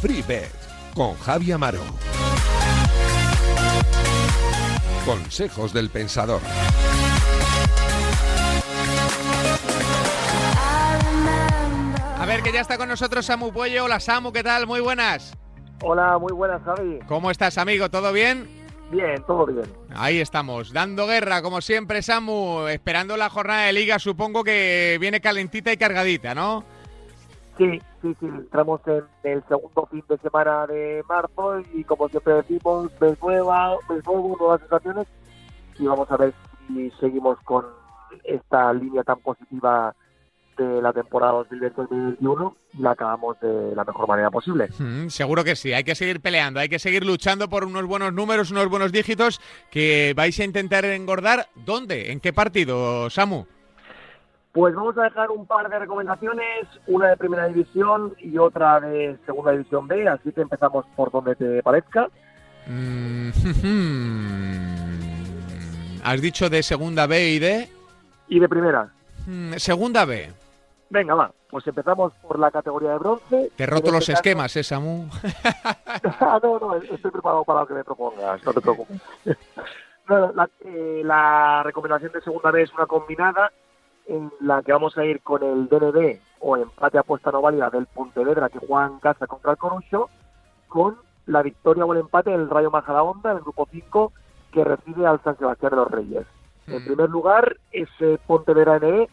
FreeBet con Javi Amaro. Consejos del Pensador. A ver, que ya está con nosotros Samu Puello. Hola Samu, ¿qué tal? Muy buenas. Hola, muy buenas, Javi. ¿Cómo estás, amigo? ¿Todo bien? Bien, todo bien. Ahí estamos, dando guerra, como siempre, Samu, esperando la jornada de liga, supongo que viene calentita y cargadita, ¿no? Sí, sí, sí, entramos en el segundo fin de semana de marzo y como siempre decimos, ves nueva, ves nuevo, nuevas sensaciones y vamos a ver si seguimos con esta línea tan positiva de la temporada 2020-2021 y la acabamos de la mejor manera posible. Mm, seguro que sí, hay que seguir peleando, hay que seguir luchando por unos buenos números, unos buenos dígitos que vais a intentar engordar. ¿Dónde? ¿En qué partido, Samu? Pues vamos a dejar un par de recomendaciones, una de primera división y otra de segunda división B, así que empezamos por donde te parezca. Mm, ¿Has dicho de segunda B y de...? Y de primera. Mm, segunda B. Venga, va, pues empezamos por la categoría de bronce. Te roto los esquemas, ¿eh, Samu? ah, no, no, estoy preparado para lo que me propongas, no te preocupes. no, la, eh, la recomendación de segunda vez es una combinada en la que vamos a ir con el DNB o empate apuesta no válida del Pontevedra que juega en casa contra el Corucho, con la victoria o el empate del Rayo Majadahonda, el grupo 5, que recibe al San Sebastián de los Reyes. En primer lugar, ese Pontevedra NB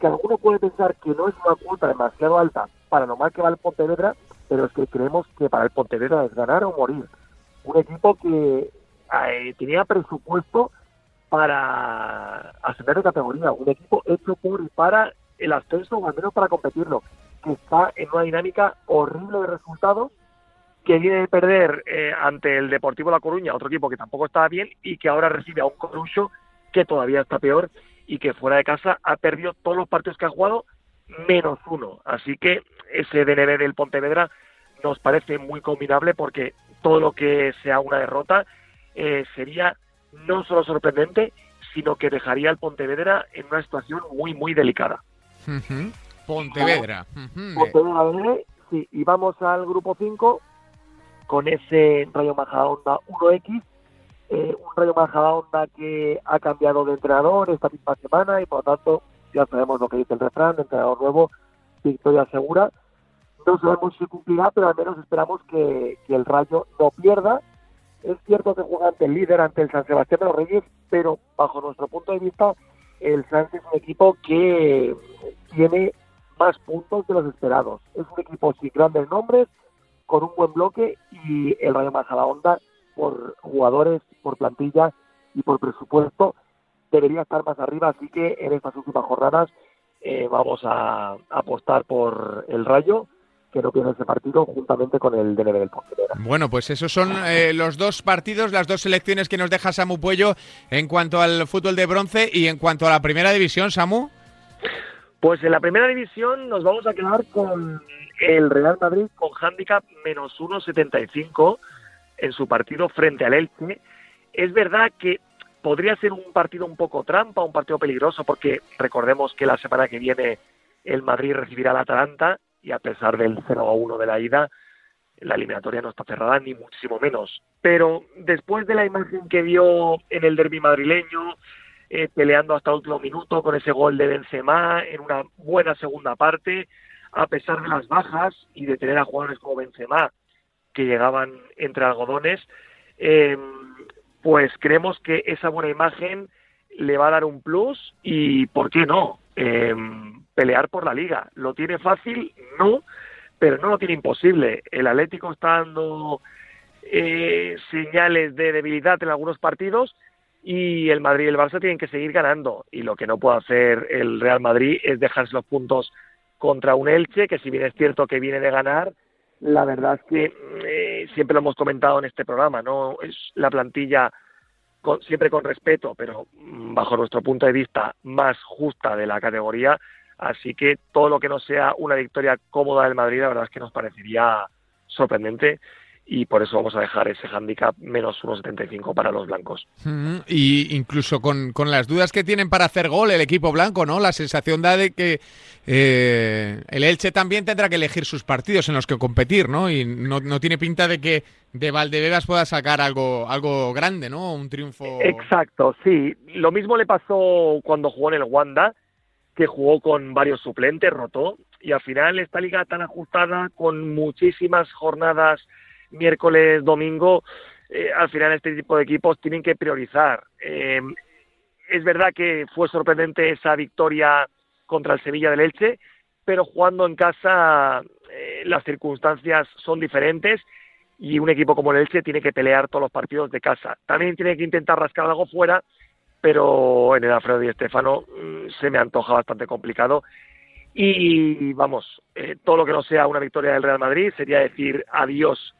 que alguno puede pensar que no es una cuota demasiado alta para lo mal que va el Pontevedra, pero es que creemos que para el Pontevedra es ganar o morir. Un equipo que eh, tenía presupuesto para ascender de categoría, un equipo hecho por y para el ascenso, o al menos para competirlo, que está en una dinámica horrible de resultados, que viene de perder eh, ante el Deportivo La Coruña, otro equipo que tampoco estaba bien, y que ahora recibe a un Corucho que todavía está peor y que fuera de casa ha perdido todos los partidos que ha jugado menos uno. Así que ese DNB del Pontevedra nos parece muy combinable porque todo lo que sea una derrota eh, sería no solo sorprendente, sino que dejaría al Pontevedra en una situación muy, muy delicada. Pontevedra. Pontevedra, sí, y vamos al grupo 5 con ese Rayo Majadahonda 1X eh, un Rayo Majadahonda que ha cambiado de entrenador esta misma semana y por lo tanto ya sabemos lo que dice el refrán, entrenador nuevo, victoria segura. No sabemos si cumplirá, pero al menos esperamos que, el Rayo no pierda. Es cierto que juega ante el líder, ante el San Sebastián de los Reyes, pero bajo nuestro punto de vista, el San es un equipo que tiene más puntos de los esperados. Es un equipo sin grandes nombres, con un buen bloque y el Rayo Majadahonda por jugadores, por plantilla y por presupuesto, debería estar más arriba. Así que en estas últimas jornadas eh, vamos a, apostar por el Rayo que no pierde ese partido juntamente con el DNB del Pontevedra. Bueno, pues esos son eh, los dos partidos, las dos selecciones que nos deja Samu Puello en cuanto al fútbol de bronce y en cuanto a la primera división, Samu. Pues en la primera división nos vamos a quedar con el Real Madrid con handicap menos 1,75 en su partido frente al Elche. Es verdad que podría ser un partido un poco trampa, un partido peligroso, porque recordemos que la semana que viene el Madrid recibirá al Atalanta y a pesar del 0 a 1 de la ida, la eliminatoria no está cerrada ni muchísimo menos. Pero después de la imagen que vio en el derby madrileño, eh, peleando hasta el último minuto con ese gol de Benzema en una buena segunda parte, a pesar de las bajas y de tener a jugadores como Benzema que llegaban entre algodones, eh, pues creemos que esa buena imagen le va a dar un plus y, ¿por qué no? Eh, pelear por la liga. ¿Lo tiene fácil? No, pero no lo tiene imposible. El Atlético está dando eh, señales de debilidad en algunos partidos y el Madrid y el Barça tienen que seguir ganando. Y lo que no puede hacer el Real Madrid es dejarse los puntos contra un Elche, que si bien es cierto que viene de ganar, la verdad es que eh, siempre lo hemos comentado en este programa, ¿no? Es la plantilla siempre con respeto, pero bajo nuestro punto de vista más justa de la categoría, así que todo lo que no sea una victoria cómoda del Madrid, la verdad es que nos parecería sorprendente y por eso vamos a dejar ese handicap menos 1,75 para los blancos. Y incluso con, las dudas que tienen para hacer gol el equipo blanco, ¿no? La sensación da de que eh, el Elche también tendrá que elegir sus partidos en los que competir, ¿no? Y no, no tiene pinta de que de Valdebebas pueda sacar algo, algo grande, ¿no? Un triunfo. Exacto, sí. Lo mismo le pasó cuando jugó en el Wanda, que jugó con varios suplentes, rotó, y al final esta liga tan ajustada, con muchísimas jornadas miércoles, domingo, eh, al final este tipo de equipos tienen que priorizar. Eh, es verdad que fue sorprendente esa victoria contra el Sevilla del Elche, pero jugando en casa eh, las circunstancias son diferentes y un equipo como el Elche tiene que pelear todos los partidos de casa. También tiene que intentar rascar algo fuera, pero en el Alfredo Di Estefano mm, se me antoja bastante complicado. Y vamos, todo lo que no sea una victoria del Real Madrid sería decir adiós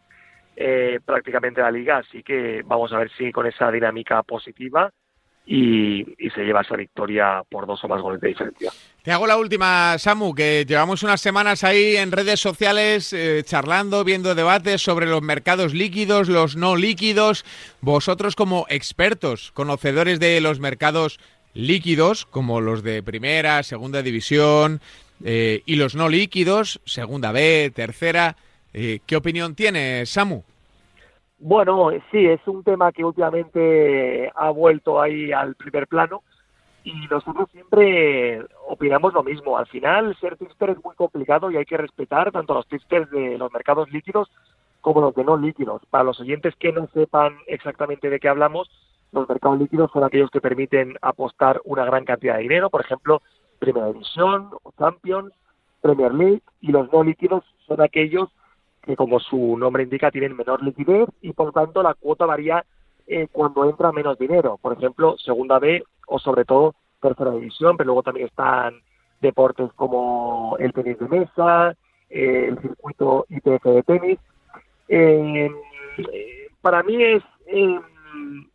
eh, prácticamente la liga, así que vamos a ver si con esa dinámica positiva y, se lleva esa victoria por dos o más goles de diferencia. Te hago la última, Samu, que llevamos unas semanas ahí en redes sociales eh, charlando, viendo debates sobre los mercados líquidos, los no líquidos. Vosotros como expertos, conocedores de los mercados líquidos, como los de primera, segunda división, eh, y los no líquidos, segunda B, tercera, ¿qué opinión tiene Samu? Bueno, sí, es un tema que últimamente ha vuelto ahí al primer plano y nosotros siempre opinamos lo mismo. Al final, ser tipster es muy complicado y hay que respetar tanto los tipsters de los mercados líquidos como los de no líquidos. Para los oyentes que no sepan exactamente de qué hablamos, los mercados líquidos son aquellos que permiten apostar una gran cantidad de dinero, por ejemplo, Primera División o Champions, Premier League, y los no líquidos son aquellos que como su nombre indica tienen menor liquidez y por tanto la cuota varía eh, cuando entra menos dinero. Por ejemplo, segunda B o sobre todo tercera división, pero luego también están deportes como el tenis de mesa, eh, el circuito IPF de tenis. Eh, para mí es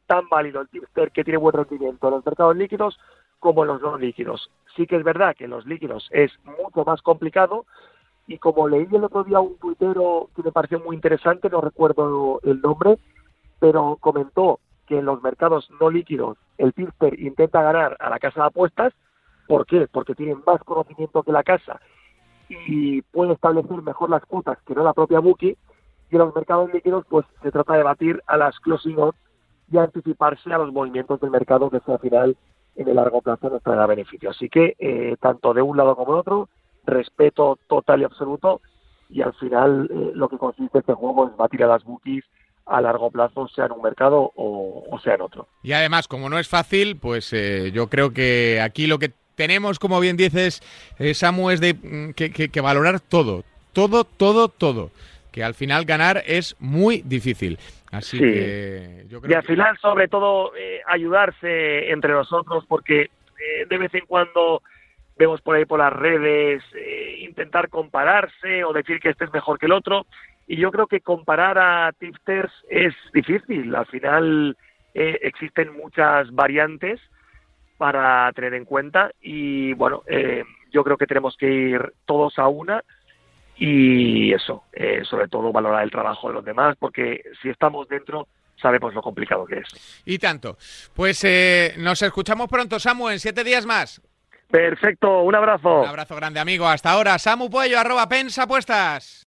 tan válido el tipster que tiene buen rendimiento en los mercados líquidos como en los no líquidos. Sí que es verdad que en los líquidos es mucho más complicado y como leí el otro día un tuitero que me pareció muy interesante, no recuerdo el nombre, pero comentó que en los mercados no líquidos el tipster intenta ganar a la casa de apuestas. ¿Por qué? Porque tienen más conocimiento que la casa y puede establecer mejor las cuotas que no la propia bookie. Y en los mercados líquidos pues se trata de batir a las closing odds y anticiparse a los movimientos del mercado que al final en el largo plazo nos traerá beneficio. Así que eh, tanto de un lado como de otro respeto total y absoluto y al final eh, lo que consiste este juego es batir a las bookies a largo plazo, sea en un mercado o, sea en otro. Y además, como no es fácil, pues eh, yo creo que aquí lo que tenemos, como bien dices, eh, Samu, es de mm, que, valorar todo, todo, todo, todo. Que al final ganar es muy difícil. Así que yo creo Y al final, sobre todo, ayudarse entre nosotros, porque de vez en cuando vemos por ahí por las redes eh, intentar compararse o decir que este es mejor que el otro. Y yo creo que comparar a tipsters es difícil. Al final eh, existen muchas variantes para tener en cuenta y bueno, eh, yo creo que tenemos que ir todos a una y eso, sobre todo valorar el trabajo de los demás porque si estamos dentro sabemos lo complicado que es. Y tanto. Pues nos escuchamos pronto, Samu, en siete días más. Perfecto, un abrazo. Un abrazo grande, amigo. Hasta ahora, Samu Puello, arroba pensapuestas.